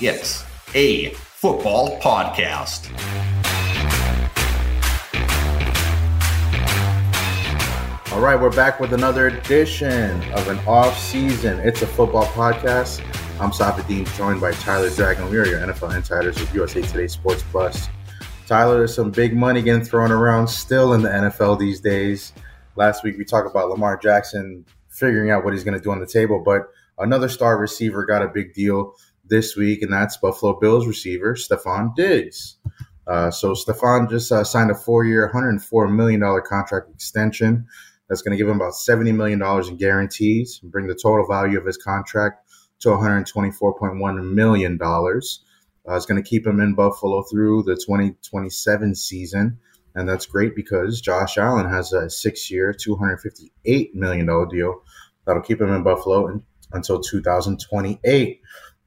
It's a football podcast. All right, we're back with another edition of an off season. It's a football podcast. I'm Safid Deen, joined by Tyler Dragon. We are your NFL insiders with USA Today Sports Plus. Tyler, there's some big money getting thrown around still in the NFL these days. Last week we talked about Lamar Jackson figuring out what he's going to do on the table, but another star receiver got a big deal this week, and that's Buffalo Bills receiver Stefon Diggs. Uh, so Stefon just uh, signed a four-year, $104 million contract extension that's going to give him about $70 million in guarantees and bring the total value of his contract to $124.1 million. Uh, it's going to keep him in Buffalo through the 2027 season. And that's great because Josh Allen has a six year, $258 million deal that'll keep him in Buffalo until 2028.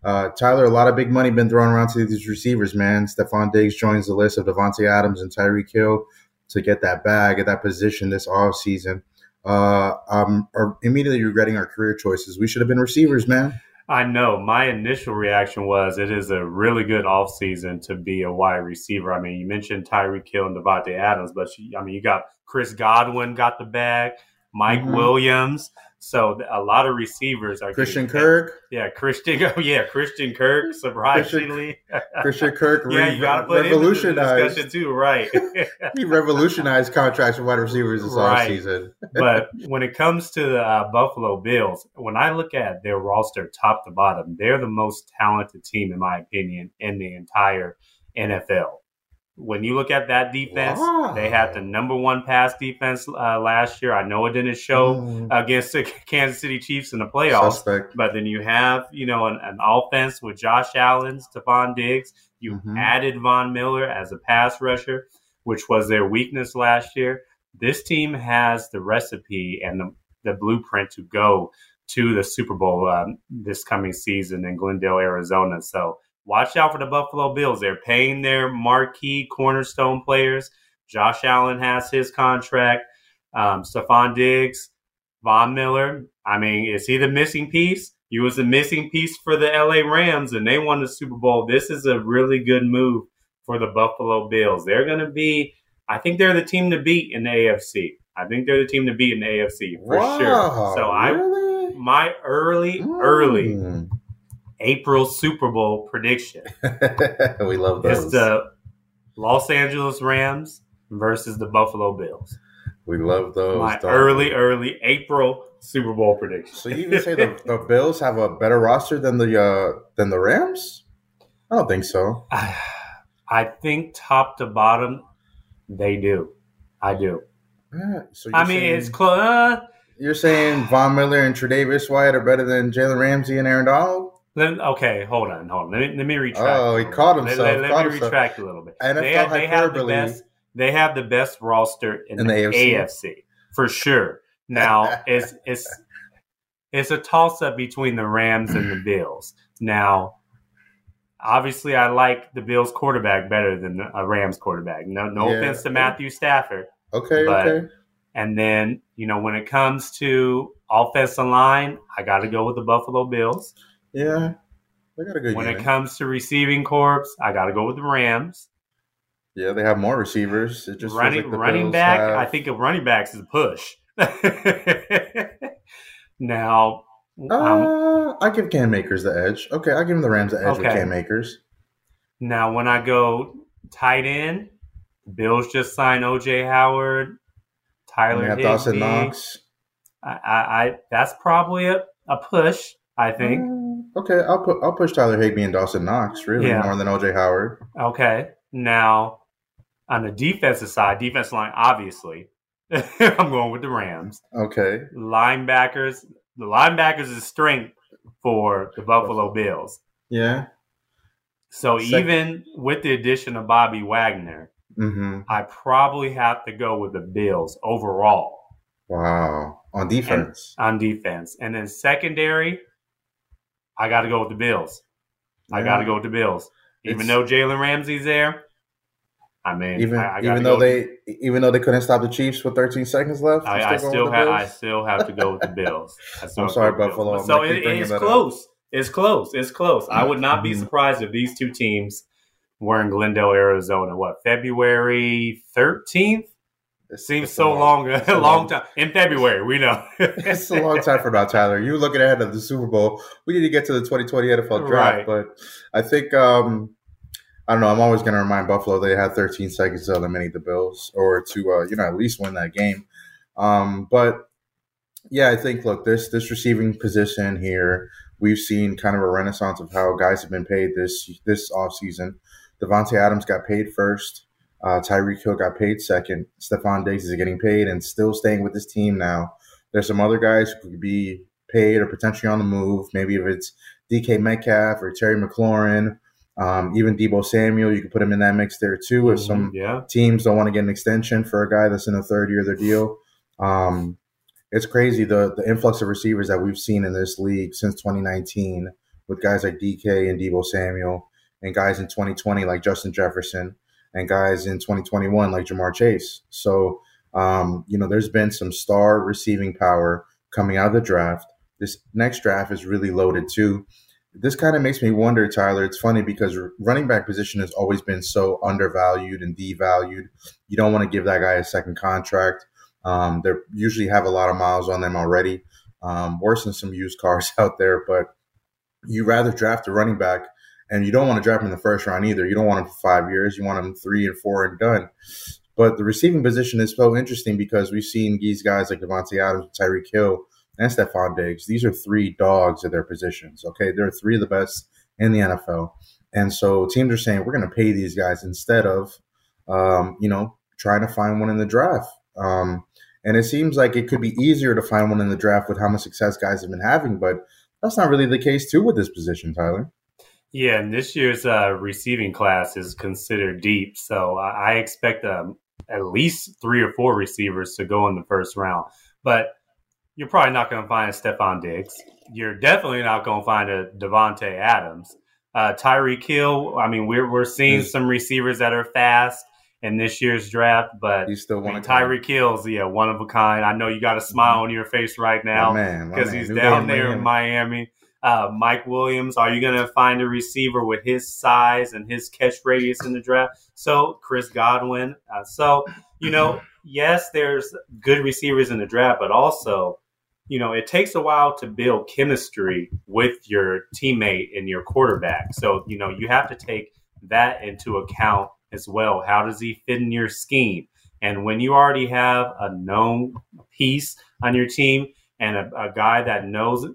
Uh, Tyler, a lot of big money been thrown around to these receivers, man. Stefon Diggs joins the list of Davante Adams and Tyreek Hill to get that bag at that position this offseason uh, um, are immediately regretting our career choices. We should have been receivers, man. I know. My initial reaction was it is a really good offseason to be a wide receiver. I mean, you mentioned Tyreek Hill and Davante Adams, but you, I mean, you got Chris Godwin got the bag, Mike mm-hmm. Williams. So a lot of receivers are Christian Kirk. Yeah, Christian. Oh yeah, Christian Kirk. Surprisingly, Christian, Christian Kirk. yeah, you got to put revolutionized discussion too, right? he revolutionized contracts for wide receivers this right. offseason. but when it comes to the uh, Buffalo Bills, when I look at their roster top to bottom, they're the most talented team, in my opinion, in the entire NFL when you look at that defense, wow. they had the number one pass defense uh, last year. I know it didn't show mm. against the Kansas City Chiefs in the playoffs, Suspect. but then you have you know an, an offense with Josh Allen, Stefon Diggs. You mm-hmm. added Von Miller as a pass rusher, which was their weakness last year. This team has the recipe and the, the blueprint to go to the Super Bowl um, this coming season in Glendale, Arizona. So watch out for the Buffalo Bills. They're paying their marquee cornerstone players. Josh Allen has his contract. Um, Stefon Diggs, Von Miller. I mean, is he the missing piece? He was the missing piece for the LA Rams, and they won the Super Bowl. This is a really good move for the Buffalo Bills. They're going to be, I think they're the team to beat in the AFC. I think they're the team to beat in the AFC for wow, sure. So really? I, my early, mm. early April Super Bowl prediction. we love those. It's the Los Angeles Rams versus the Buffalo Bills. We love those. My early, early April Super Bowl prediction. So you even say the, the, Bills have a better roster than the uh, than the Rams? I don't think so. I, I think top to bottom, they do. I do. Yeah, so I mean, saying, it's close. Uh, you're saying Von Miller and Tre'Davious White are better than Jalen Ramsey and Aaron Donald? Let, okay, hold on, hold on. Let me, let me retract. Oh, he caught himself. Let, let, let me himself. retract a little bit. NFL they, have, they have the best. They have the best roster in, in the, the AFC. AFC. for sure. Now it's it's it's a toss up between the Rams and the Bills. Now, obviously, I like the Bills quarterback better than a Rams quarterback. No, no yeah. offense to Matthew Stafford. Okay, but, okay. And then you know when it comes to offensive line, I got to go with the Buffalo Bills. Yeah, they got a good. When unit. it comes to receiving corps, I got to go with the Rams. Yeah, they have more receivers. It just running like running Bills back. Have... I think of running backs is a push. now, uh, I give Cam Akers the edge. Okay, I give him the Rams the edge okay. with Cam Akers. Now, when I go tight end, Bills just signed OJ Howard, Tyler Higbee. Dawson Knox. I, I, I, that's probably a, a push. I think. Uh, Okay, I'll put I'll push Tyler Higbee and Dawson Knox really yeah. more than OJ Howard. Okay, now on the defensive side, defense line, obviously, I'm going with the Rams. Okay, linebackers, the linebackers is strength for the Buffalo Bills. Yeah. So Second. even with the addition of Bobby Wagner, mm-hmm. I probably have to go with the Bills overall. Wow, on defense. And, on defense, and then secondary. I got to go with the Bills. Yeah. I got to go with the Bills. Even it's, though Jalen Ramsey's there, I mean, even I, I even though they even though they couldn't stop the Chiefs with 13 seconds left, I, I still have I still have to go with the Bills. I'm sorry, Buffalo. So it, it's close. Up. It's close. It's close. I would not be Mhm. surprised if these two teams were in Glendale, Arizona. What February thirteenth? Seems It's so long, it's a long long- time in February. We know it's a long time from now, Tyler. You're looking ahead of the Super Bowl. We need to get to the 2020 NFL draft, Right. but I think um, I don't know. I'm always going to remind Buffalo they had 13 seconds to eliminate the Bills or to uh, you know at least win that game. Um, but yeah, I think look this this receiving position here, we've seen kind of a renaissance of how guys have been paid this this offseason. Davante Adams got paid first. Uh, Tyreek Hill got paid second. Stefon Diggs is getting paid and still staying with this team now. There's some other guys who could be paid or potentially on the move. Maybe if it's DK Metcalf or Terry McLaurin, um, even Deebo Samuel, you could put him in that mix there too. If some yeah, teams don't want to get an extension for a guy that's in the third year of their deal. Um, it's crazy the the influx of receivers that we've seen in this league since 2019 with guys like DK and Deebo Samuel and guys in 2020 like Justin Jefferson and guys in 2021 like Ja'Marr Chase. So um, you know, there's been some star receiving power coming out of the draft. This next draft is really loaded too. This kind of makes me wonder, Tyler. It's funny because running back position has always been so undervalued and devalued. You don't want to give that guy a second contract. Um, they usually have a lot of miles on them already, um, worse than some used cars out there. But you rather draft a running back, and you don't want to draft him in the first round either. You don't want him for five years. You want him three and four and done. But the receiving position is so interesting because we've seen these guys like Davante Adams, Tyreek Hill, and Stefon Diggs. These are three dogs at their positions. Okay, they're three of the best in the NFL, and so teams are saying we're going to pay these guys instead of, um, you know, trying to find one in the draft. Um, and it seems like it could be easier to find one in the draft with how much success guys have been having, but that's not really the case too with this position, Tyler. Yeah. And this year's uh, receiving class is considered deep, so I expect um, at least three or four receivers to go in the first round. But you're probably not going to find a Stefon Diggs. You're definitely not going to find a Davante Adams. Uh, Tyreek Hill. I mean, we're we're seeing some receivers that are fast in this year's draft, but You still I mean, want Tyreek Hill's yeah one of a kind. I know you got a smile on your face right now because he's New down there in Miami. Uh, Mike Williams, are you going to find a receiver with his size and his catch radius in the draft? So Chris Godwin. Uh, so you know, yes, there's good receivers in the draft, but also, you know, it takes a while to build chemistry with your teammate and your quarterback. So you know, you have to take that into account as well. How does he fit in your scheme? And when you already have a known piece on your team and a, a guy that knows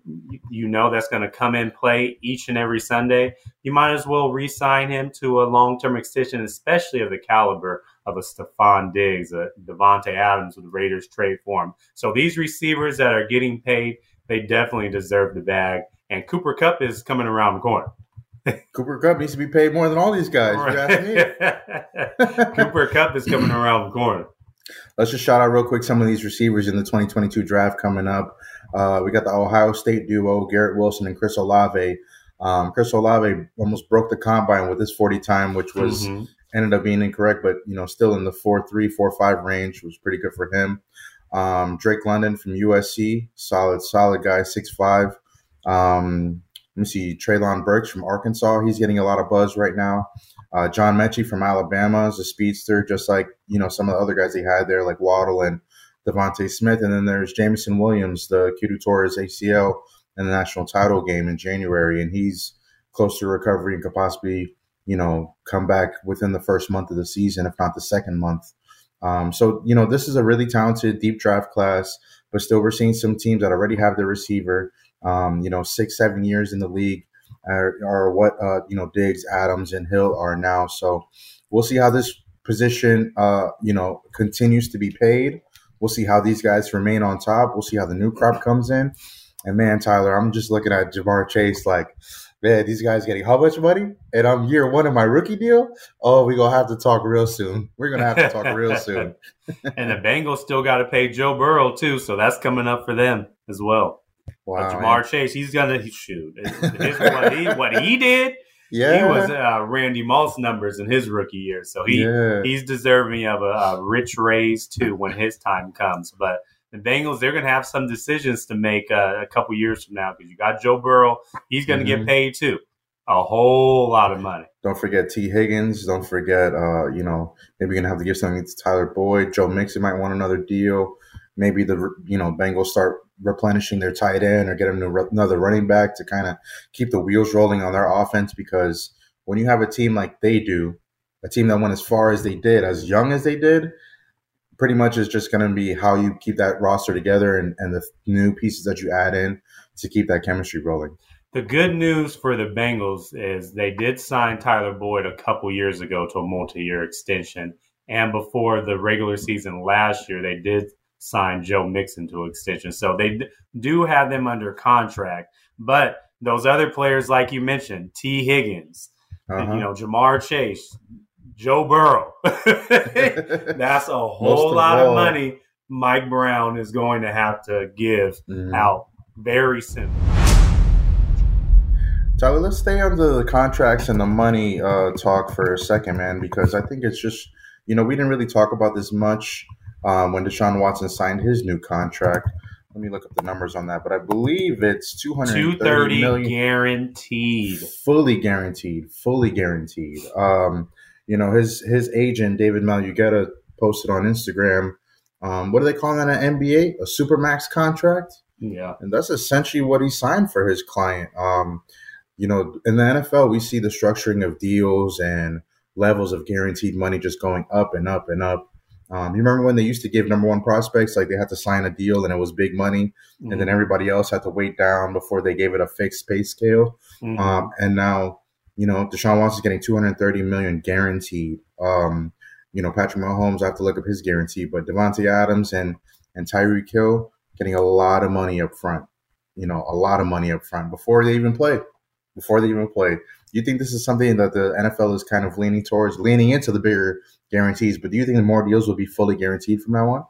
you know that's going to come in play each and every Sunday, you might as well re-sign him to a long-term extension, especially of the caliber of a Stefon Diggs, a Davante Adams with the Raiders trade for him. So these receivers that are getting paid, they definitely deserve the bag. And Cooper Kupp is coming around the corner. Cooper Kupp needs to be paid more than all these guys. if you ask me. Cooper Kupp is coming around the corner. Let's just shout out real quick some of these receivers in the 2022 draft coming up. Uh, we got the Ohio State duo, Garrett Wilson and Chris Olave. Um, Chris Olave almost broke the combine with his 40 time, which was Mhm. ended up being incorrect, but you know, still in the four three, four five range was pretty good for him. Um, Drake London from USC, solid, solid guy, six five. Um, let me see, Treylon Burks from Arkansas, he's getting a lot of buzz right now. Uh, John Metchie from Alabama is a speedster, just like you know some of the other guys he had there, like Waddle and DeVonta Smith. And then there's Jameson Williams, the Q Torres ACL in the national title game in January, and he's close to recovery and could possibly you know come back within the first month of the season, if not the second month. Um, so you know this is a really talented deep draft class, but still we're seeing some teams that already have their receiver. Um, you know, six seven years in the league are, are what uh, you know Diggs, Adams, and Hill are now. So we'll see how this position uh, you know continues to be paid. We'll see how these guys remain on top. We'll see how the new crop comes in. And man, Tyler, I'm just looking at Ja'Marr Chase like, man, these guys getting how much money? And I'm year one of my rookie deal. Oh, we're gonna have to talk real soon. We're gonna have to talk real soon. and the Bengals still got to pay Joe Burrow too, so that's coming up for them as well. Wow, But man. Ja'Marr Chase, he's gonna he, shoot. His, what, he, what he did, yeah, he was uh, Randy Moss numbers in his rookie year, so he yeah. he's deserving of a, a rich raise too when his time comes. But the Bengals they're going to have some decisions to make uh, a couple years from now because you got Joe Burrow, he's going to Mhm. get paid too, a whole lot of money. Don't forget Tee Higgins. Don't forget, uh, you know, maybe you're gonna have to give something to Tyler Boyd. Joe Mixon might want another deal. Maybe the you know Bengals start replenishing their tight end or get a new, another running back to kind of keep the wheels rolling on their offense. Because when you have a team like they do, a team that went as far as they did, as young as they did, pretty much is just going to be how you keep that roster together and, and the new pieces that you add in to keep that chemistry rolling. The good news for the Bengals is they did sign Tyler Boyd a couple years ago to a multi-year extension, and before the regular season last year, they did sign Joe Mixon to an extension. So they d- do have them under contract, but those other players, like you mentioned, Tee Higgins, Uh-huh. you know, Ja'Marr Chase, Joe Burrow. That's a whole lot all- of money Mike Brown is going to have to give Mhm. out very soon. Tyler, let's stay on the contracts and the money uh, talk for a second, man, because I think it's just, you know, we didn't really talk about this much um, when Deshaun Watson signed his new contract. Let me look up the numbers on that, but I believe it's 230 230 million guaranteed. fully guaranteed, fully guaranteed. Um, you know, his his agent David Mulugheta posted on Instagram. Um, what do they call that in NBA? A supermax contract Yeah. and that's essentially what he signed for his client. Um, you know, in the NFL, we see the structuring of deals and levels of guaranteed money just going up and up and up. Um, you remember when they used to give number one prospects like they had to sign a deal and it was big money, and then everybody else had to wait down before they gave it a fixed pay scale. Mhm. Um, and now, you know, Deshaun Watson's getting 230 million guaranteed. Um, you know, Patrick Mahomes, I have to look up his guarantee, but Davante Adams and and Tyreek Hill getting a lot of money up front. You know, a lot of money up front before they even play. Before they even play. You think this is something that the NFL is kind of leaning towards, leaning into the bigger guarantees, but do you think more deals will be fully guaranteed from now on?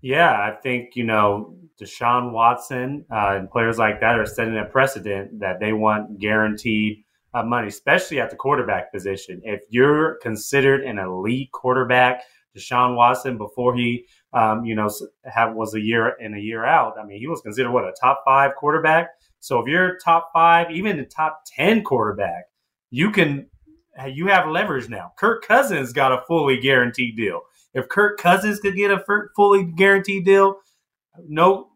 Yeah, I think, you know, Deshaun Watson uh, and players like that are setting a precedent that they want guaranteed uh, money, especially at the quarterback position. If you're considered an elite quarterback, Deshaun Watson, before he, um, you know, have, was a year in a year out, I mean, he was considered what a top five quarterback. So if you're top five, even the top 10 quarterback, you can, you have leverage now. Kirk Cousins got a fully guaranteed deal. If Kirk Cousins could get a fully guaranteed deal, no,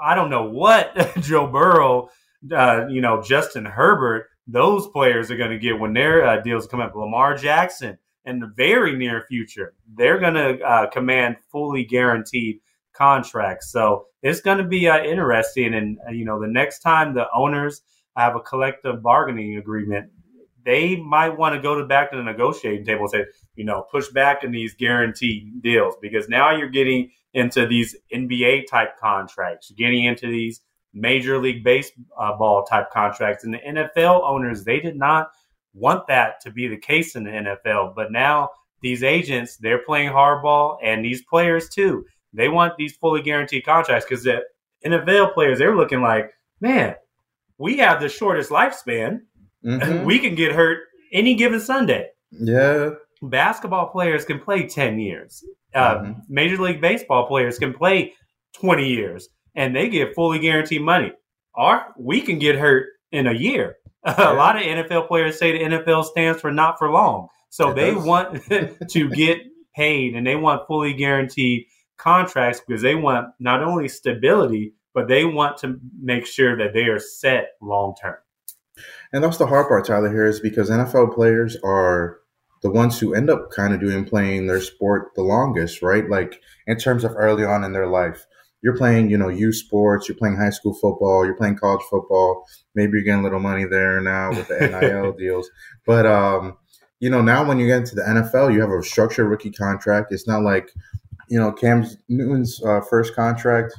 I don't know what Joe Burrow, uh, you know, Justin Herbert, those players are going to get when their uh, deals come up. Lamar Jackson in the very near future, they're going to uh, command fully guaranteed contracts. So it's going to be uh, interesting. And, uh, you know, the next time the owners have a collective bargaining agreement, they might want to go to back to the negotiating table and say, you know, push back in these guaranteed deals because now you're getting into these NBA type contracts, you're getting into these Major League Baseball type contracts. And the NFL owners, they did not want that to be the case in the NFL. But now these agents, they're playing hardball, and these players too. They want these fully guaranteed contracts because the NFL players, they're looking like, man, we have the shortest lifespan. Mhm. We can get hurt any given Sunday yeah. basketball players can play 10 years. Uh, Mhm. Major League Baseball players can play 20 years and they get fully guaranteed money. Or we can get hurt in a year. Yeah. A lot of NFL players say the NFL stands for not for long. So It they does. want to get paid and they want fully guaranteed contracts because they want not only stability, but they want to make sure that they are set long term. And that's the hard part, Tyler, here is because NFL players are the ones who end up kind of doing playing their sport the longest, right? Like in terms of early on in their life. You're playing, you know, youth sports, you're playing high school football, you're playing college football. Maybe you're getting a little money there now with the NIL deals. But um, you know, now when you get into the NFL, you have a structured rookie contract. It's not like, you know, Cam Newton's uh, first contract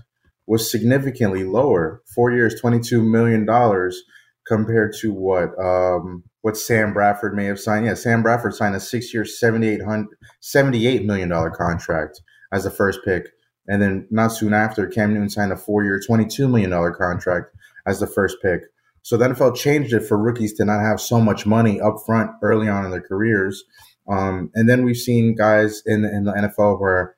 was significantly lower. Four years, twenty-two million dollars compared to what um, what Sam Bradford may have signed. Yeah, Sam Bradford signed a six-year, $78 million contract as the first pick, and then not soon after, Cam Newton signed a four-year, $22 million contract as the first pick. So the NFL changed it for rookies to not have so much money up front early on in their careers. Um, and then we've seen guys in, in the NFL where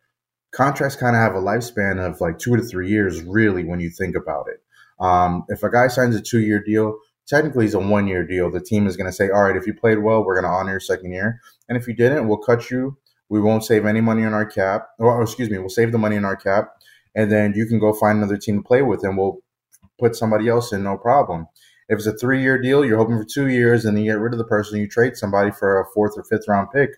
contracts kind of have a lifespan of like two to three years, really, when you think about it. Um, if a guy signs a two year deal, technically it's a one year deal. The team is going to say, all right, if you played well, we're going to honor your second year. And if you didn't, we'll cut you. We won't save any money on our cap. Or, excuse me, we'll save the money in our cap. And then you can go find another team to play with and we'll put somebody else in, no problem. If it's a three year deal, you're hoping for two years and you get rid of the person, you trade somebody for a fourth or fifth round pick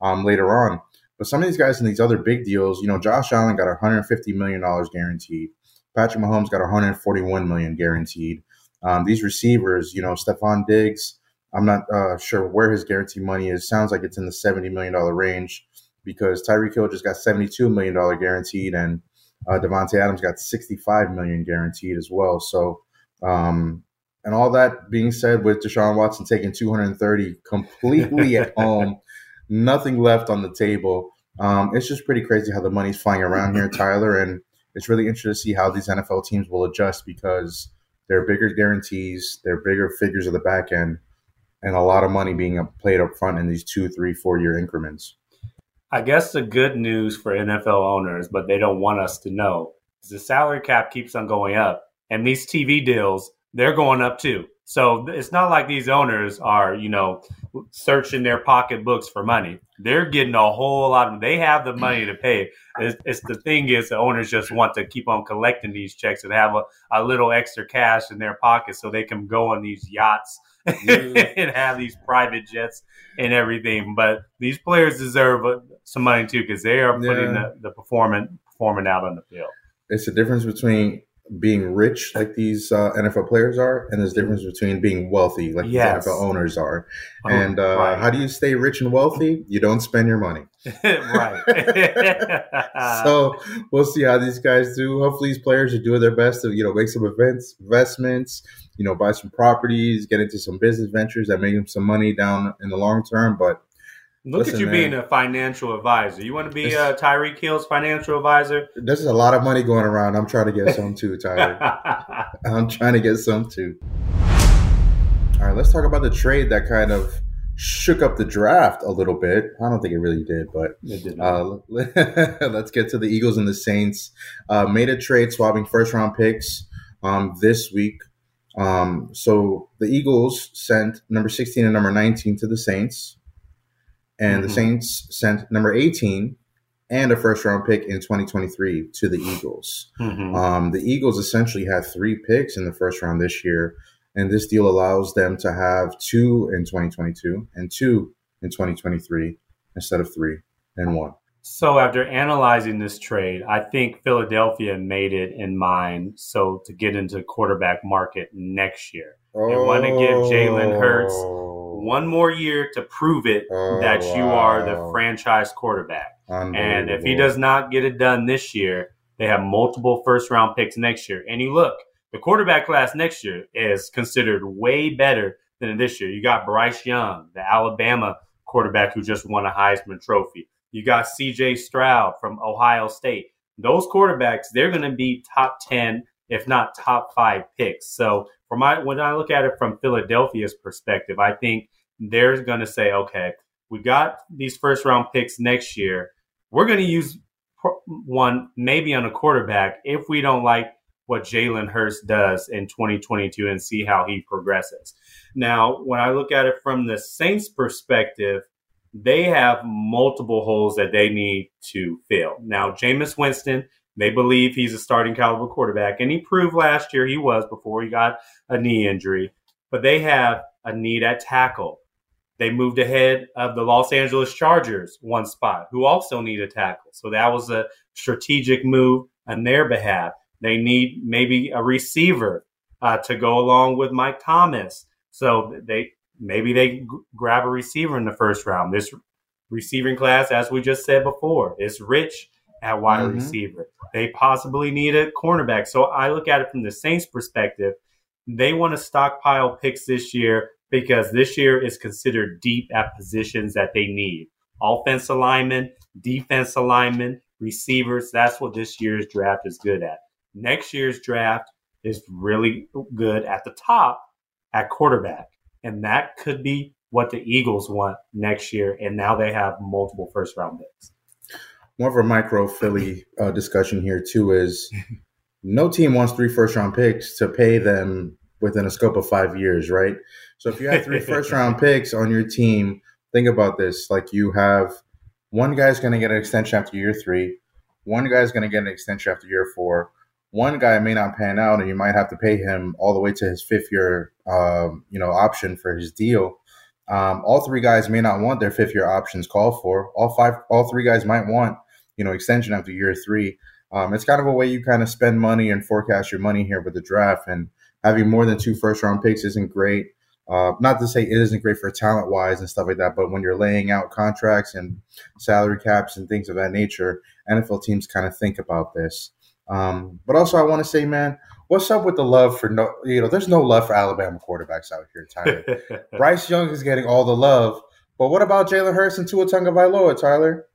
um, later on. But some of these guys in these other big deals, you know, Josh Allen got 150 million dollars guaranteed. Patrick Mahomes got 141 million guaranteed. Um, these receivers, you know, Stefon Diggs, I'm not uh, sure where his guarantee money is. Sounds like it's in the 70 million dollar range because Tyreek Hill just got 72 million dollar guaranteed, and uh, Davante Adams got 65 million guaranteed as well. So, um, and all that being said, with Deshaun Watson taking 230 completely at home nothing left on the table. Um, it's just pretty crazy how the money's flying around here, Tyler, and it's really interesting to see how these NFL teams will adjust because they're bigger guarantees, they're bigger figures of the back end, and a lot of money being played up front in these two, three, four year increments. I guess the good news for NFL owners, but they don't want us to know, is the salary cap keeps on going up, and these TV deals they're going up too. So it's not like these owners are, you know, searching their pocketbooks for money. They're getting a whole lot of. They have the money to pay. It's, it's the thing is the owners just want to keep on collecting these checks and have a, a little extra cash in their pocket so they can go on these yachts and have these private jets and everything. But these players deserve uh, some money too because they are putting yeah. the, the performance performing out on the field. It's the difference between being rich like these uh, NFL players are, and there's a difference between being wealthy like yes. NFL owners are. Oh, and uh, right. how do you stay rich and wealthy? You don't spend your money. right. so we'll see how these guys do. Hopefully, these players are doing their best to you know make some events, investments, you know, buy some properties, get into some business ventures that make them some money down in the long term. But Look Listen, at you man, being a financial advisor. You want to be a Tyreek Hill's financial advisor? This is a lot of money going around. I'm trying to get some too, Tyler. I'm trying to get some too. All right, let's talk about the trade that kind of shook up the draft a little bit. I don't think it really did, but did uh, let's get to the Eagles and the Saints. Uh, made a trade swapping first round picks um, this week. Um, so the Eagles sent number 16 and number 19 to the Saints and mm-hmm. the Saints sent number 18 and a first round pick in 2023 to the Eagles. Mm-hmm. Um, the Eagles essentially had three picks in the first round this year, and this deal allows them to have two in 2022 and two in 2023 instead of three and one. So after analyzing this trade, I think Philadelphia made it in mind. So to get into the quarterback market next year, oh. they want to give Jalen Hurts one more year to prove it oh, that wow. you are the franchise quarterback. And if he does not get it done this year, they have multiple first round picks next year. And you look, the quarterback class next year is considered way better than this year. You got Bryce Young, the Alabama quarterback who just won a Heisman Trophy. You got CJ Stroud from Ohio State. Those quarterbacks, they're going to be top 10, if not top five picks. So for my when I look at it from Philadelphia's perspective, I think they're going to say, okay, we got these first round picks next year. We're going to use one maybe on a quarterback if we don't like what Jalen Hurts does in 2022 and see how he progresses. Now, when I look at it from the Saints' perspective, they have multiple holes that they need to fill. Now, Jameis Winston, they believe he's a starting caliber quarterback, and he proved last year he was before he got a knee injury. But they have a need at tackle. They moved ahead of the Los Angeles Chargers one spot, who also need a tackle. So that was a strategic move on their behalf. They need maybe a receiver uh, to go along with Mike Thomas. So they maybe they g- grab a receiver in the first round. This receiving class, as we just said before, is rich at wide mm-hmm. receiver. They possibly need a cornerback. So I look at it from the Saints' perspective. They want to stockpile picks this year because this year is considered deep at positions that they need. Offense alignment, defense alignment, receivers. That's what this year's draft is good at. Next year's draft is really good at the top at quarterback. And that could be what the Eagles want next year. And now they have multiple first round picks. more of a micro Philly uh, discussion here too is no team wants three first round picks to pay them within a scope of five years, right? So if you have three first round picks on your team, think about this: like you have one guy's going to get an extension after year three, one guy's going to get an extension after year four. One guy may not pan out, and you might have to pay him all the way to his fifth year, um, you know, option for his deal. Um, all three guys may not want their fifth year options called for. All five, all three guys might want, you know, extension after year three. Um, it's kind of a way you kind of spend money and forecast your money here with the draft. And having more than two first round picks isn't great. Uh, not to say it isn't great for talent wise and stuff like that, but when you're laying out contracts and salary caps and things of that nature, NFL teams kind of think about this. Um, but also, I want to say, man, what's up with the love for no? You know, there's no love for Alabama quarterbacks out here, Tyler. Bryce Young is getting all the love, but what about Jalen Hurts and Tua Tagovailoa, Tyler?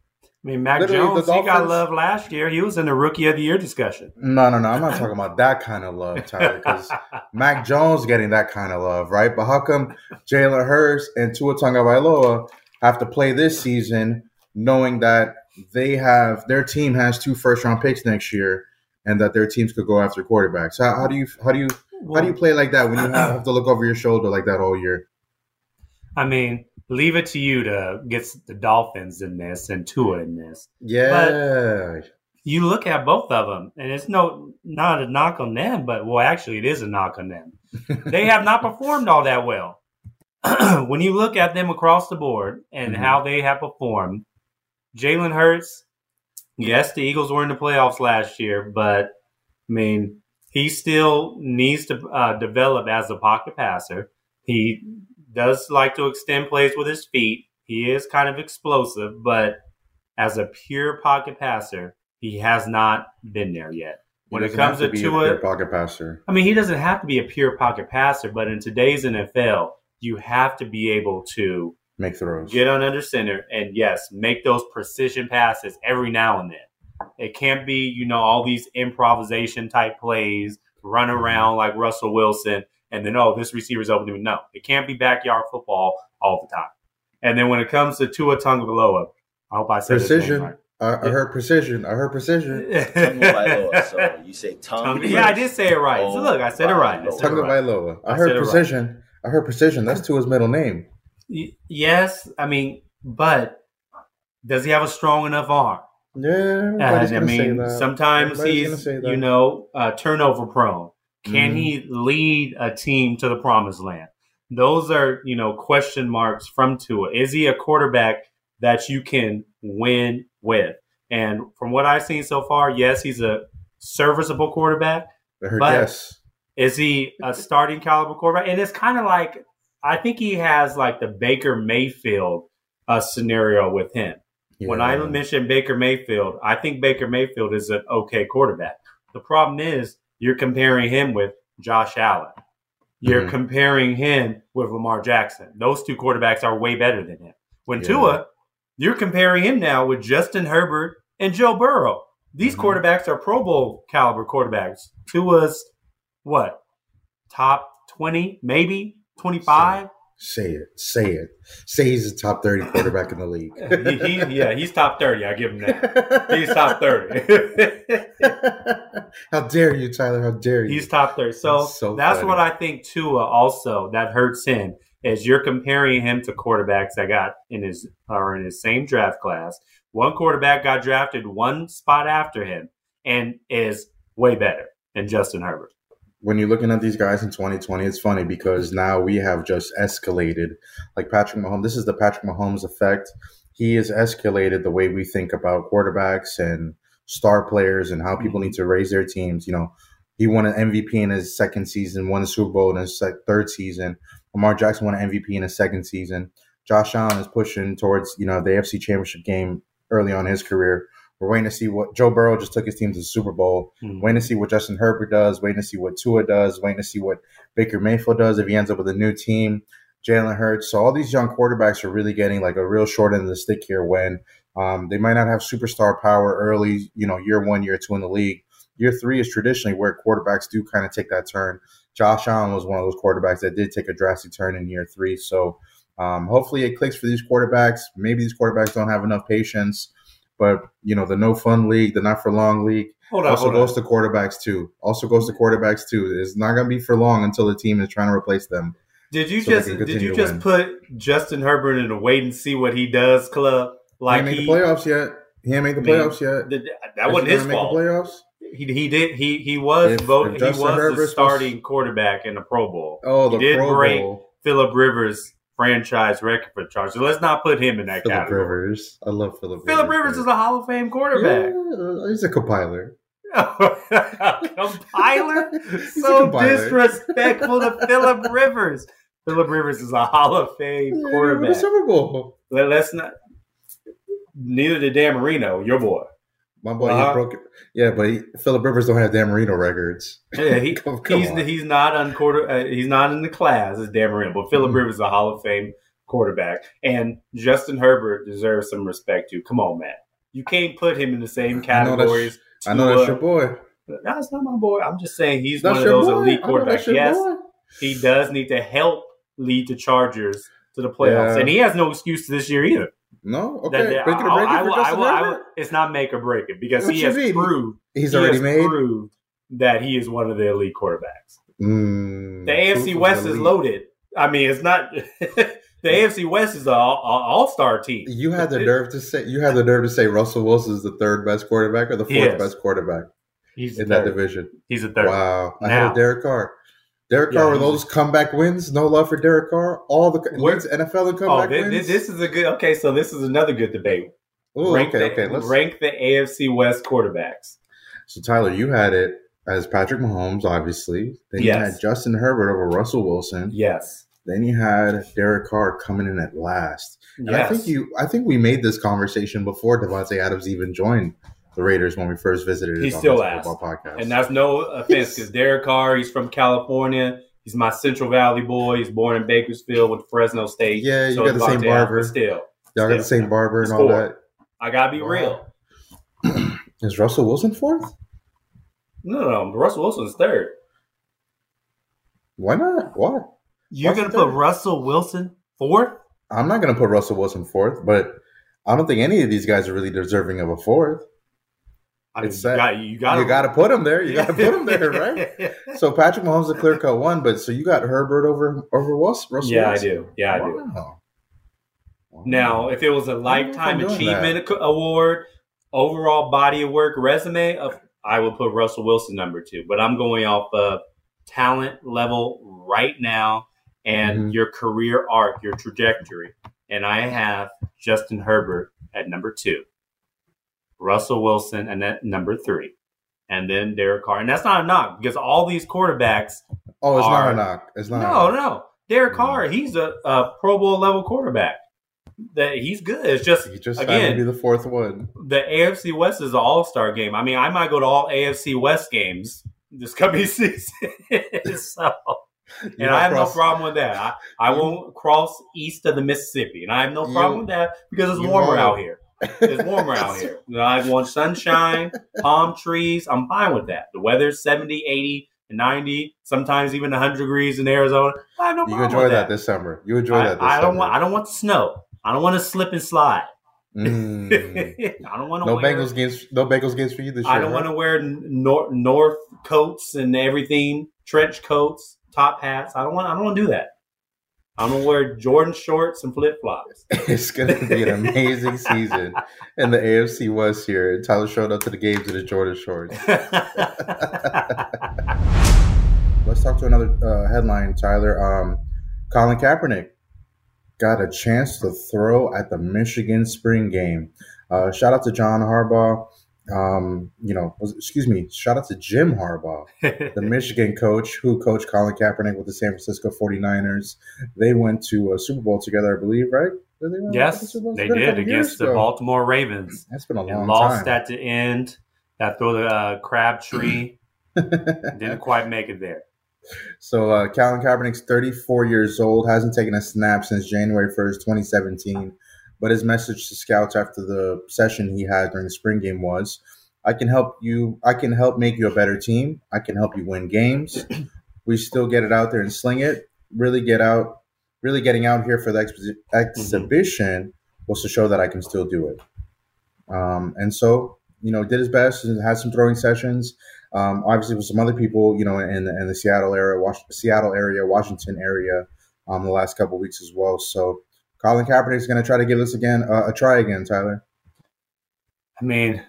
I mean, Mac Literally, Jones, he got love last year. He was in the Rookie of the Year discussion. No, no, no. I'm not talking about that kind of love, Tyler, because Mac Jones getting that kind of love, right? But how come Jalen Hurts and Tua Tagovailoa have to play this season knowing that they have their team has two first round picks next year and that their teams could go after quarterbacks. How, how do you how do you how do you play like that when you have to look over your shoulder like that all year? I mean, leave it to you to get the Dolphins in this and Tua in this. Yeah. But you look at both of them, and it's no not a knock on them, but well, actually, it is a knock on them. they have not performed all that well. when you look at them across the board and mm-hmm. how they have performed, Jalen Hurts, yes, the Eagles were in the playoffs last year, but I mean, he still needs to uh, develop as a pocket passer. He does like to extend plays with his feet. He is kind of explosive, but as a pure pocket passer, he has not been there yet. When it comes to, to Tua, pocket passer, I mean, he doesn't have to be a pure pocket passer, but in today's NFL, you have to be able to make throws, get on under center, and yes, make those precision passes every now and then. It can't be, you know, all these improvisation type plays, run mm-hmm. around like Russell Wilson, and then oh, this receiver's open to me. No, it can't be backyard football all the time. And then when it comes to Tua Tagovailoa, I hope I said precision. Right. I, I heard precision. I heard precision. so you say tongue. Yeah, I did say it right. So look, I said it right. Tagovailoa. I, I heard precision. Right. I heard precision. That's Tua's middle name. yes, I mean, but does he have a strong enough arm? Yeah, and, I mean, sometimes he's you know uh, turnover prone. Can mm-hmm. he lead a team to the promised land? Those are, you know, question marks from Tua. Is he a quarterback that you can win with? And from what I've seen so far, yes, he's a serviceable quarterback. but yes. is he a starting caliber quarterback? And it's kind of like I think he has like the Baker Mayfield uh, scenario with him. Yeah. When I mentioned Baker Mayfield, I think Baker Mayfield is an okay quarterback. The problem is you're comparing him with Josh Allen. You're mm-hmm. comparing him with Lamar Jackson. Those two quarterbacks are way better than him. When yeah. Tua, you're comparing him now with Justin Herbert and Joe Burrow. These mm-hmm. quarterbacks are Pro Bowl caliber quarterbacks. Tua's what? Top 20, maybe 25? Say it. Say it. Say he's a top 30 quarterback in the league. he, he, yeah, he's top 30. I give him that. He's top 30. How dare you, Tyler? How dare you? He's top 30. So, so that's what I think Tua also that hurts him is you're comparing him to quarterbacks that got in his or in his same draft class. One quarterback got drafted one spot after him and is way better than Justin Herbert when you're looking at these guys in 2020, it's funny because now we have just escalated. Like Patrick Mahomes, this is the Patrick Mahomes effect. He has escalated the way we think about quarterbacks and star players and how people need to raise their teams. You know, he won an MVP in his second season, won the Super Bowl in his third season. Lamar Jackson won an MVP in his second season. Josh Allen is pushing towards, you know, the AFC Championship game early on his career. We're waiting to see what Joe Burrow just took his team to the Super Bowl. Mm-hmm. Waiting to see what Justin Herbert does. Waiting to see what Tua does. Waiting to see what Baker Mayfield does if he ends up with a new team. Jalen Hurts. So all these young quarterbacks are really getting like a real short end of the stick here. When um, they might not have superstar power early, you know, year one, year two in the league. Year three is traditionally where quarterbacks do kind of take that turn. Josh Allen was one of those quarterbacks that did take a drastic turn in year three. So um, hopefully it clicks for these quarterbacks. Maybe these quarterbacks don't have enough patience But you know, the no fun league, the not for long league, Hold on, also hold goes on. to quarterbacks too. Also goes to quarterbacks too. It's not going to be for long until the team is trying to replace them. Did you so just did you just put Justin Herbert in a wait and see what he does club? Like he he, the playoffs yet. He ain't made the playoffs yet. th- that Is wasn't his fault. Playoffs? He, he did he he was If- voted if he was the starting quarterback in the Pro Bowl. Oh, He the did Pro break Bowl. Philip Rivers franchise record for the Chargers. So let's not put him in that category. Philip category. Rivers. I love Philip. Rivers. Philip Rivers is a Hall of Fame quarterback. Yeah, he's a compiler. compiler? So compiler. disrespectful to Philip Rivers. Philip Rivers is a Hall of Fame quarterback. Super Bowl. Let, us not. Neither did Dan Marino, your boy. My boy, Uh-huh. he broke it. Yeah, but he, Philip Rivers don't have Dan Marino records. Yeah, he, Come- come he's on. he's not on quarter. Uh, he's not in the class as Dan Marino, but Philip Mhm. Rivers is a Hall of Fame quarterback, and Justin Herbert deserves some respect too. Come on, man, you can't put him in the same I know that's- categories. I know that's your boy. That's not my boy. I'm just saying he's That's one of those boy. elite I know that's quarterbacks. Yes, boy. he does need to help lead the Chargers to the playoffs, Yeah. and he has no excuse this year either. No, okay. that- Break it or I- I it for will- I will- I will- It's not make or break it because What he has mean? proved He's he already made. proved that he is one of the elite quarterbacks. Mm, The AFC West is loaded. I mean, it's not. the AFC West is an all star team. You had the nerve to say you had the nerve to say Russell Wilson is the third best quarterback or the fourth best quarterback He's in that division. He's a third. Wow, I Now- had Derek Carr. Derek Yeah, Carr with he's- those comeback wins. No love for Derek Carr. All the Where- leads NFL in Oh, comeback this, wins. this is a good. Okay, so this is another good debate. Ooh, rank okay, the, okay. Let's. rank the AFC West quarterbacks. So Tyler, you had it as Patrick Mahomes, obviously. Then you had Justin Herbert over Russell Wilson. Yes. Then you had Derek Carr coming in at last. And I think you I think we made this conversation before Davante Adams even joined the Raiders when we first visited He still this asked. podcast. And that's no offense because Derek Carr, he's from California. He's my Central Valley boy. He's born in Bakersfield with Fresno State. Yeah, you So got the it's same Davante Adams, barber. Still, Y'all got the same barber and all four. that. I gotta be Wow. real. Is Russell Wilson fourth? No, no, no. Russell Wilson's third. Why not? Why? You're gonna put? Russell Wilson fourth? I'm not gonna put Russell Wilson fourth, but I don't think any of these guys are really deserving of a fourth. I mean, It's you got you got you got to put him there. You got to put him there, right? So Patrick Mahomes is a clear cut one, but so you got Herbert over over Russ- Russell. yeah, I Wilson? do. Yeah, I do. Wow. Wow. Now, if it was a don't know if lifetime achievement ac- award, overall body of work, resume, of I would put Russell Wilson number two. But I'm going off of talent level right now and Mhm. your career arc, your trajectory. And I have Justin Herbert at number two, Russell Wilson and at number three, and then Derek Carr. And that's not a knock because all these quarterbacks oh, it's not are- a knock. It's not. no, no. Derek No. Carr, he's a, a Pro Bowl level quarterback. That he's good. It's just He just happened to again be the fourth one. the AFC West is an All Star game. I mean, I might go to all AFC West games this coming season. so, and I have cross- no problem with that. I, I won't cross east of the Mississippi, and I have no You- problem with that because it's warmer out here. It's warmer out here. You know, I want sunshine, palm trees. I'm fine with that. The weather's 70, 80, 90, sometimes even 100 degrees in Arizona. I have no You enjoy with that that. this summer. You enjoy I, that. This I don't summer. want. I don't want the snow. I don't want to slip and slide. Mm. I don't want to no wear. Bengals games. No Bengals games for you this year. I don't want to wear nor- north coats and everything, trench coats, top hats. I don't want. I don't want to do that. I'm gonna wear Jordan shorts and flip flops. It's going to be an amazing season in the AFC West here. And Tyler showed up to the games in his Jordan shorts. Let's talk to another uh, headline, Tyler. Um, Colin Kaepernick got a chance to throw at the Michigan spring game. Uh, shout out to John Harbaugh. Um, you know, was- excuse me. Shout out to Jim Harbaugh, the Michigan coach who coached Colin Kaepernick with the San Francisco 49ers. They went to a Super Bowl together, I believe, right? Did they win the yes, they It's been a did against the ago. Baltimore Ravens That's been a long and lost time. at the end. That throw the uh, crab tree didn't quite make it there. So uh, Colin Kaepernick's 34 years old, hasn't taken a snap since January 1st, 2017. But his message to scouts after the session he had during the spring game was, "I can help you. I can help make you a better team. I can help you win games. We still get it out there and sling it. Really get out. Really getting out here for the expo- exhibition was to show that I can still do it." Um, and so, you know, did his best and had some throwing sessions. Um, obviously, with some other people, you know, in, in the Seattle area, Was- Seattle area, Washington area, um, the last couple weeks as well. So, Colin Kaepernick is going to try to give this again uh, a try again, Tyler. I mean,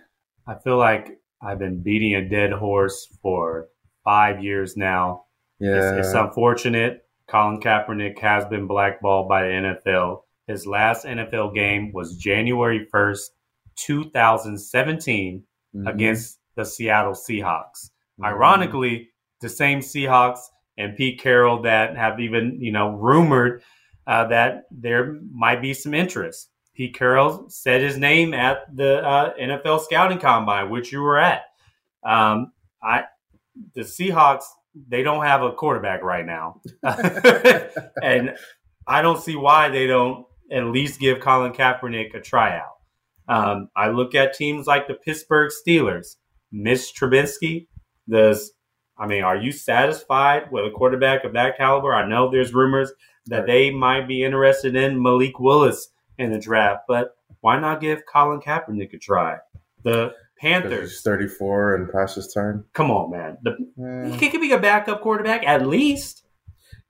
I feel like I've been beating a dead horse for five years now. Yeah, It's, it's unfortunate. Colin Kaepernick has been blackballed by the NFL. His last NFL game was January 1st, 2017, Mhm. against the Seattle Seahawks. Mhm. Ironically, the same Seahawks and Pete Carroll that have even, you know, rumored uh, that there might be some interest. Pete Carroll said his name at the uh, NFL scouting combine, which you were at. Um, I, the Seahawks, they don't have a quarterback right now, and I don't see why they don't at least give Colin Kaepernick a tryout. Um, I look at teams like the Pittsburgh Steelers, Mitch Trubisky. Does I mean, are you satisfied with a quarterback of that caliber? I know there's rumors that they might be interested in Malik Willis in the draft, but why not give Colin Kaepernick a try? The 'Cause he's Panthers, 34 and past his time. come on, man. The, Eh. he could be a backup quarterback at least.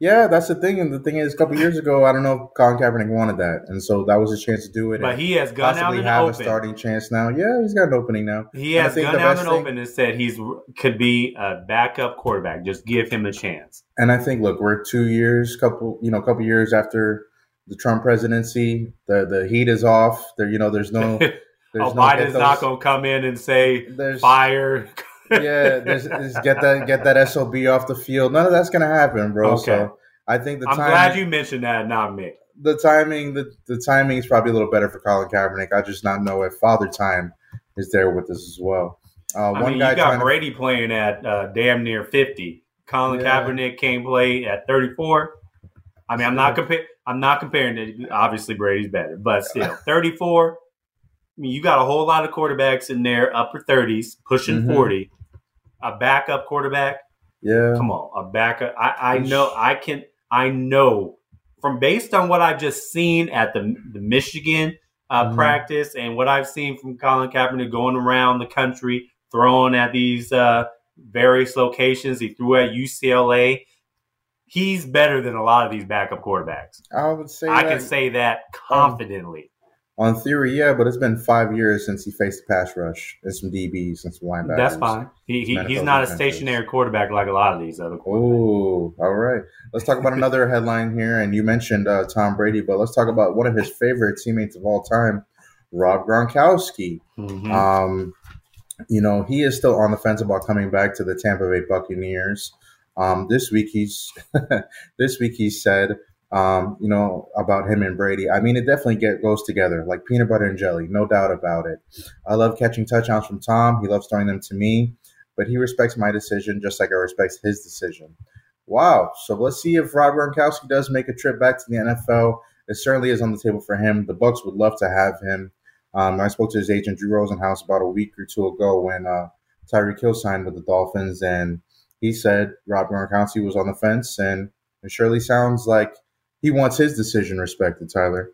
Yeah, that's the thing. And the thing is, a couple years ago, I don't know if Colin Kaepernick wanted that, and so that was his chance to do it. But he has gone out in have the a starting chance now. Yeah, he's got an opening now. He has gone out and thing- open and said he's could be a backup quarterback. Just give him a chance. And I think, look, we're two years, couple, you know, a couple years after the Trump presidency. The the heat is off. There, you know, there's no, there's oh, no Biden's not going to come in and say There's fire. Yeah, there's, there's get that get that sob off the field. None of that's gonna happen, bro. Okay. So I think the time I'm timing, glad you mentioned that, not me. the timing, the the timing is probably a little better for Colin Kaepernick. I just not know if Father Time is there with us as well. Uh, I one mean, guy you got trying to- Brady playing at uh, damn near 50. Colin Yeah. Kaepernick came play at 34. I mean, I'm not comparing. I'm not comparing it. Obviously, Brady's better, but still, 34. I mean, you got a whole lot of quarterbacks in there, upper 30s, pushing Mhm. 40. A backup quarterback. yeah, Come on, a backup. I, I know. I can. I know from based on what I've just seen at the the Michigan uh, Mhm. practice and what I've seen from Colin Kaepernick going around the country throwing at these uh, various locations. He threw at UCLA. He's better than a lot of these backup quarterbacks. I would say I that can say that confidently. On theory, yeah, but it's been five years since he faced the pass rush and some DBs and some linebackers. That's fine. He, he, he's not a stationary quarterback like a lot of these other quarterbacks. Oh, all right. Let's talk about another headline here. And you mentioned uh, Tom Brady, but let's talk about one of his favorite teammates of all time, Rob Gronkowski. Mhm. Um, you know, he is still on the fence about coming back to the Tampa Bay Buccaneers. Um, this week he's this week he said, um, you know, about him and Brady. I mean, it definitely get, goes together like peanut butter and jelly, no doubt about it. I love catching touchdowns from Tom. He loves throwing them to me, but he respects my decision just like I respect his decision. Wow. So let's see if Rob Gronkowski does make a trip back to the NFL. It certainly is on the table for him. The Bucs would love to have him. Um, I spoke to his agent Drew Rosenhaus about a week or two ago when uh, Tyreek Hill signed with the Dolphins, and he said Rob Gronkowski was on the fence, and it surely sounds like he wants his decision respected. Tyler,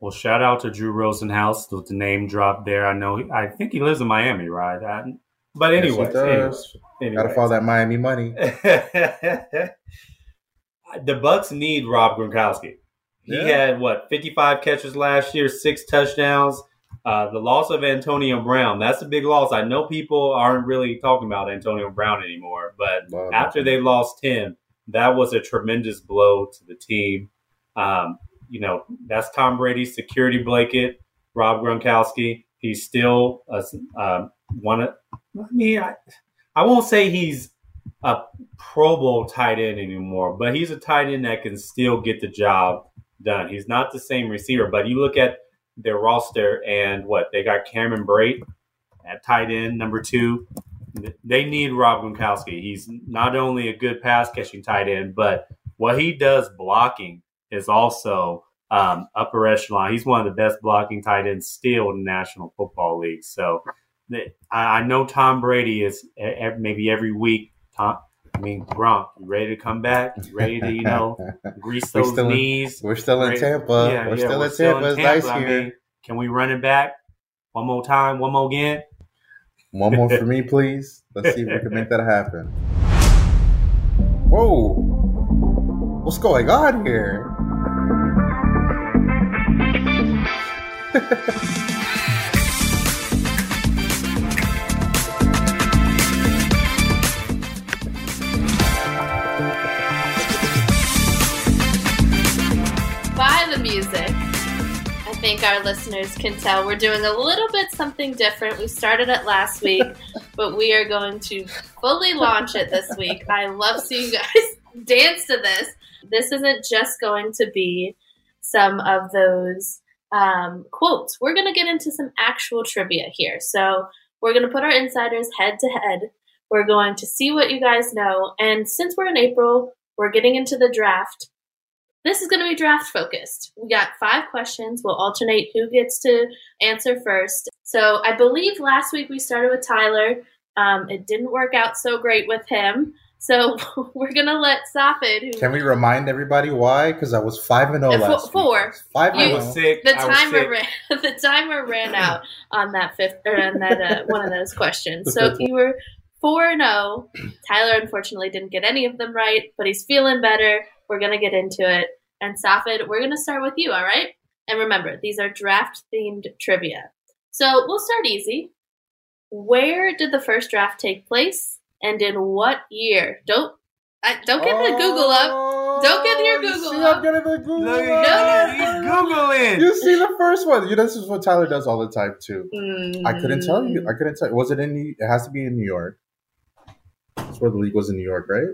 Well, shout out to Drew Rosenhaus with the name drop there. I know. I think he lives in Miami, right? I- but Yes, does. anyways, gotta follow that Miami money. the Bucs need Rob Gronkowski. He Yeah. had what 55 catches last year, six touchdowns. Uh, the loss of Antonio Brown, that's a big loss. I know people aren't really talking about Antonio Brown anymore, but Love after it. they lost him, that was a tremendous blow to the team. Um, you know, that's Tom Brady's security blanket, Rob Gronkowski. He's still a, um, one of, I mean, I, I won't say he's a Pro Bowl tight end anymore, but he's a tight end that can still get the job done. He's not the same receiver, but you look at their roster and what they got Cameron Brate at tight end number two. They need Rob Gronkowski. He's not only a good pass catching tight end, but what he does blocking is also um, upper echelon. He's one of the best blocking tight ends still in the National Football League. So I I know Tom Brady is maybe every week. Tom, I mean Gronk, you ready to come back? You ready to you know grease We're those still in- knees? We're still in Tampa. Yeah, we're yeah, still we're in Tampa. It's in nice Tampa. I here. mean, can we run it back? One more time, one more again. One more for me, please. Let's see if we can make that happen. Whoa. What's going on here? By the music, I think our listeners can tell we're doing a little bit something different. We started it last week, but we are going to fully launch it this week. I love seeing you guys dance to this. This isn't just going to be some of those um, quotes. We're going to get into some actual trivia here. So we're going to put our insiders head to head. We're going to see what you guys know. And since we're in April, we're getting into the draft. This is going to be draft focused. We got five questions. We'll alternate who gets to answer first. So I believe last week we started with Tyler. Um, it didn't work out so great with him. So we're gonna let Safid. Can we remind everybody why? Because I was five and zero Uh, fo- last week. four. Five You- and I zero. sick. the I was timer sick. ran. The timer ran out on that fifth or on that uh, one of those questions. So if you were four and zero. Tyler unfortunately didn't get any of them right, but he's feeling better. We're gonna get into it. And Safid, we're gonna start with you. All right. And remember, these are draft themed trivia. So we'll start easy. Where did the first draft take place, and in what year? Don't I, don't get the Google up. Don't get your Oh, you Google see up. I'm getting the Google Look up. at he's googling. You see the first one. You know, this is what Tyler does all the time too. I couldn't tell you. Mm. I couldn't tell. you. Was it in? New, it has to be in New York. That's where the league was in New York, right?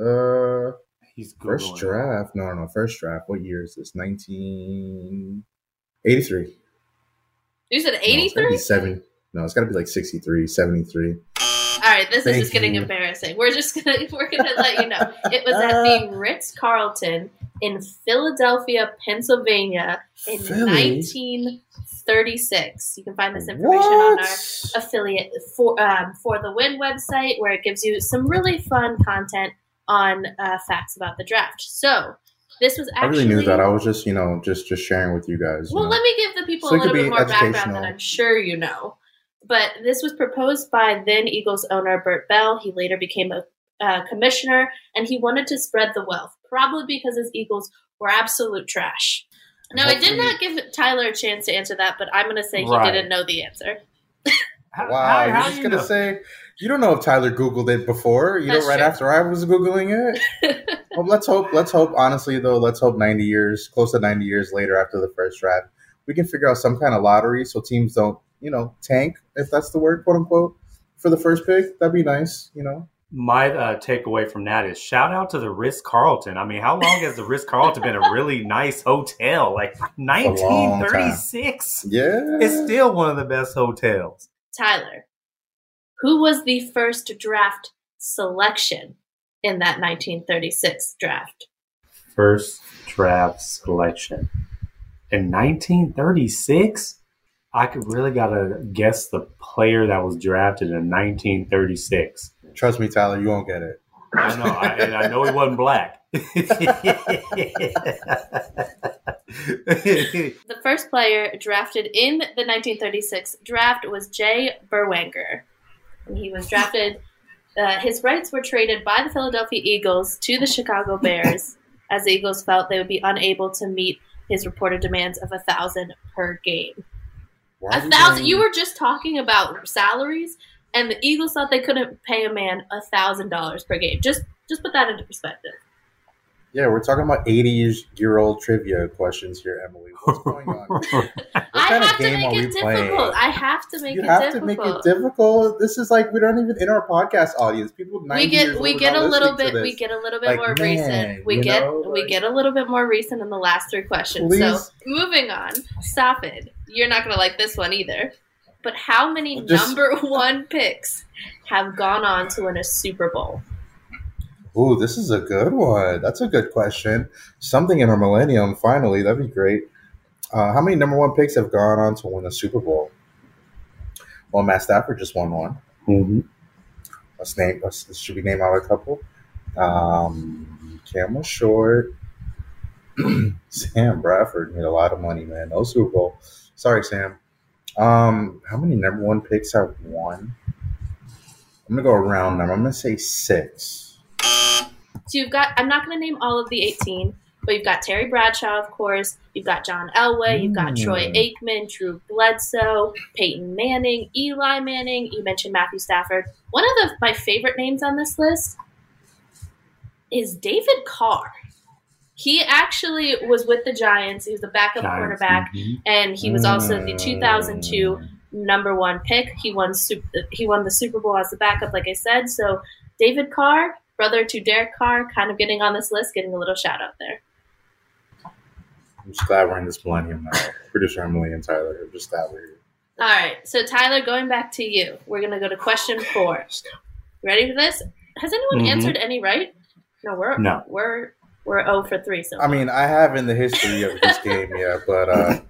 Uh, He's first draft. No, no, no. First draft. What year is this? Nineteen eighty-three. You said No, 83? be seven. No, it's got to be like 63, 73. All right, this is Thank just getting you. embarrassing. We're just gonna we're gonna let you know. It was at the Ritz Carlton in Philadelphia, Pennsylvania, in Philly? 1936. You can find this information on our affiliate for um, for the Win website, where it gives you some really fun content on uh, facts about the draft. So this was actually, I really knew that. I was just, you know, just just sharing with you guys. you Well, know. let me give the people So a it could little bit be more background educational. that I'm sure you know. But this was proposed by then Eagles owner Bert Bell. He later became a uh, commissioner, and he wanted to spread the wealth, probably because his Eagles were absolute trash. Now, I did not give Tyler a chance to answer that, but I'm going to say he Right. didn't know the answer. How- Wow, how- you're how just you gonna say you don't know if Tyler Googled it before. You That's know, right true. after I was googling it. well, let's hope. Let's hope. Honestly, though, let's hope 90 years, close to 90 years later, after the first draft, we can figure out some kind of lottery so teams don't, you know, tank if that's the word, quote unquote, for the first pick. That'd be nice. You know. My uh, takeaway from that is shout out to the Ritz Carlton. I mean, how long has the Ritz Carlton been a really nice hotel? Like 1936. Yeah. It's still one of the best hotels. Tyler, who was the first draft selection in that 1936 draft? First draft selection in 1936. I could really gotta guess the player that was drafted in 1936. Trust me, Tyler, you won't get it. I know, I, and I know he wasn't black. The first player drafted in the 1936 draft was Jay Berwanger. And he was drafted. Uh, his rights were traded by the Philadelphia Eagles to the Chicago Bears, as the Eagles felt they would be unable to meet his reported demands of a thousand per game. Why A thousand. they- You were just talking about salaries, and the Eagles thought they couldn't pay a man a thousand dollars per game. Just, just put that into perspective. Yeah, we're talking about 80 year old trivia questions here, Emily. What's going on? I kind of have to game make are we it difficult. playing? I have to make you it have difficult. to make it difficult. This is like we don't even in our podcast audience. People, 90 we get years we get a little bit we get a little bit Like, more man, recent. We get know, we like- get a little bit more recent in the last three questions. So moving on, stop it. You're not gonna like this one either. But how many Just- number one picks have gone on to win a Super Bowl? Ooh, this is a good one. That's a good question. Something in our millennium, finally. That'd be great. Uh, how many number one picks have gone on to win a Super Bowl? Well, Matt Stafford just won one. Mhm. Let's name. Let's, should we name out a couple? Um, Cameron Short, Sam Bradford made a lot of money, man. No Super Bowl. Sorry, Sam. Um, how many number one picks have won? I'm gonna go around number. I'm gonna say six. So you've got, I'm not going to name all of the 18, but you've got Terry Bradshaw, of course. You've got John Elway. You've got Mm. Troy Aikman, Drew Bledsoe, Peyton Manning, Eli Manning. You mentioned Matthew Stafford. One of the, my favorite names on this list is David Carr. He actually was with the Giants. He was the backup Giants. quarterback, Mhm. and he was also the Mm. 2002 number one pick. He won Sup- he won the Super Bowl as the backup, like I said. So David Carr, brother to Derek Carr, kind of getting on this list, getting a little shout out there. I'm just glad we're in this millennium now. Producer Emily and Tyler. I'm just glad we're here. All right, so Tyler, going back to you, we're gonna go to question four. Ready for this? Has anyone Mhm. answered any right? No, we're No. we're we're zero for three. So I mean, I have in the history of this game, yeah, but uh,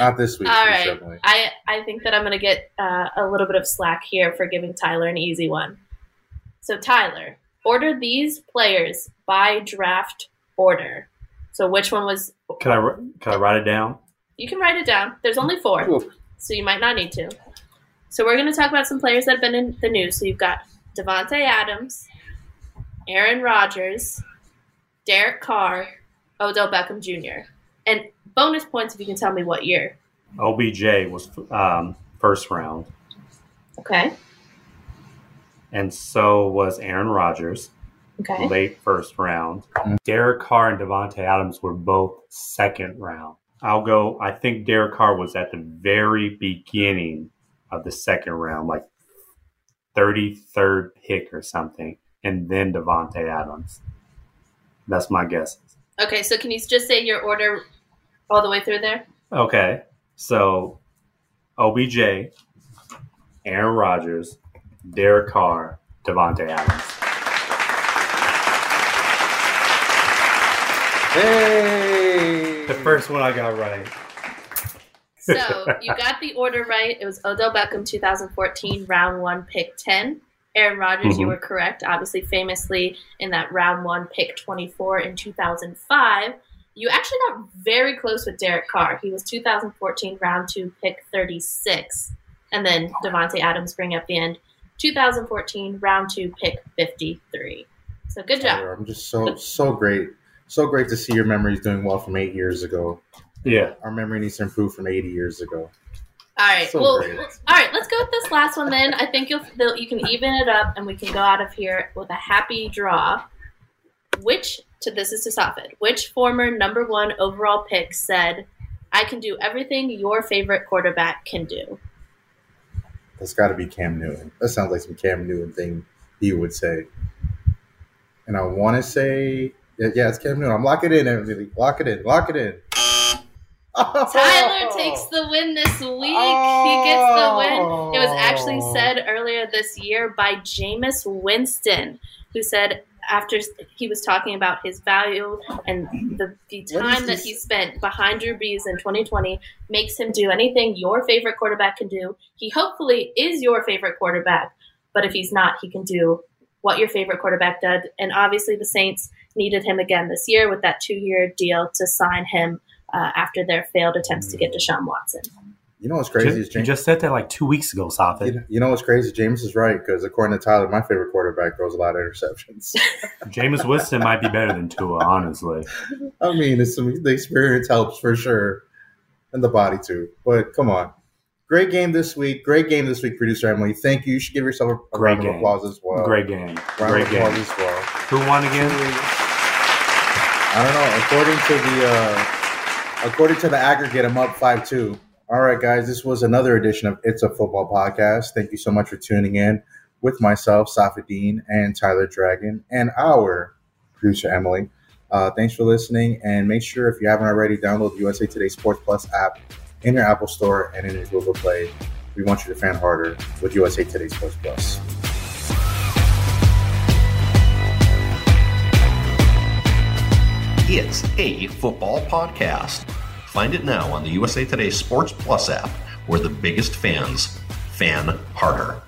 not this week. All Producer I, I think that I'm going to get uh, a little bit of slack here for giving Tyler an easy one. So, Tyler, order these players by draft order. So, which one was. Can I can I write it down? You can write it down. There's only four, Cool. so you might not need to. So, we're going to talk about some players that have been in the news. So, you've got Davante Adams, Aaron Rodgers, Derek Carr, Odell Beckham Jr. And bonus points if you can tell me what year. OBJ was um, first round, Okay. And so was Aaron Rodgers, Okay. late first round. Mm. Derek Carr and Davante Adams were both second round. I'll go. I think Derek Carr was at the very beginning of the second round, like thirty third pick or something, and then Davante Adams. That's my guess. Okay, so can you just say your order all the way through there? Okay, so OBJ, Aaron Rodgers, Derek Carr, Davante Adams. Hey! The first one I got right. So you got the order right. It was Odell Beckham 2014, round one, pick 10. Aaron Rodgers, you Mhm. were correct. Obviously, famously in that round one, pick 24 in 2005. You actually got very close with Derek Carr. He was 2014, round two, pick 36. And then Davante Adams bring up the end. 2014, round two, pick 53. So good job. Tyler, I'm just so so great, so great to see your memories doing well from eight years ago. Yeah. Our memory needs to improve from 80 years ago. All right. So well, great. all right. Let's go with this last one then. I think you'll you can even it up, and we can go out of here with a happy draw. Which to this is to Safid. Which former number one overall pick said, "I can do everything your favorite quarterback can do"? That's got to be Cam Newton. That sounds like some Cam Newton thing he would say. And I want to say, yeah, it's Cam Newton. I'm locking it in, everybody. Lock it in. Lock it in. Tyler takes the win this week. He gets the win. It was actually Oh. said earlier this year by Jameis Winston, who said after he was talking about his value and the, the time that he spent behind Drew Brees in 2020 makes him do anything your favorite quarterback can do. He hopefully is your favorite quarterback, but if he's not, he can do what your favorite quarterback did. And obviously, the Saints needed him again this year with that two year deal to sign him uh, after their failed attempts to get Deshaun Watson. You know what's crazy is you Jameis. just said that like two weeks ago, Safid. you, you know what's crazy? Jameis is right because according to Tyler, my favorite quarterback throws a lot of interceptions. Jameis Winston might be better than Tua, honestly. I mean, it's some, the experience helps for sure, and the body too. But come on, great game this week. Great game this week, producer Emily. Thank you. You should give yourself a, a round of applause as well. Great game. round Great of applause game. as well. Who won again? I don't know. According to the uh, according to the aggregate, I'm up five two. All right, guys. This was another edition of It's a Football Podcast. Thank you so much for tuning in with myself, Safid Deen, and Tyler Dragon, and our producer Emily. Uh, thanks for listening, and make sure if you haven't already, download the USA Today Sports Plus app in your Apple Store and in your Google Play. We want you to fan harder with USA Today Sports Plus. It's a football podcast. Find it now on the USA Today Sports Plus app, where the biggest fans fan harder.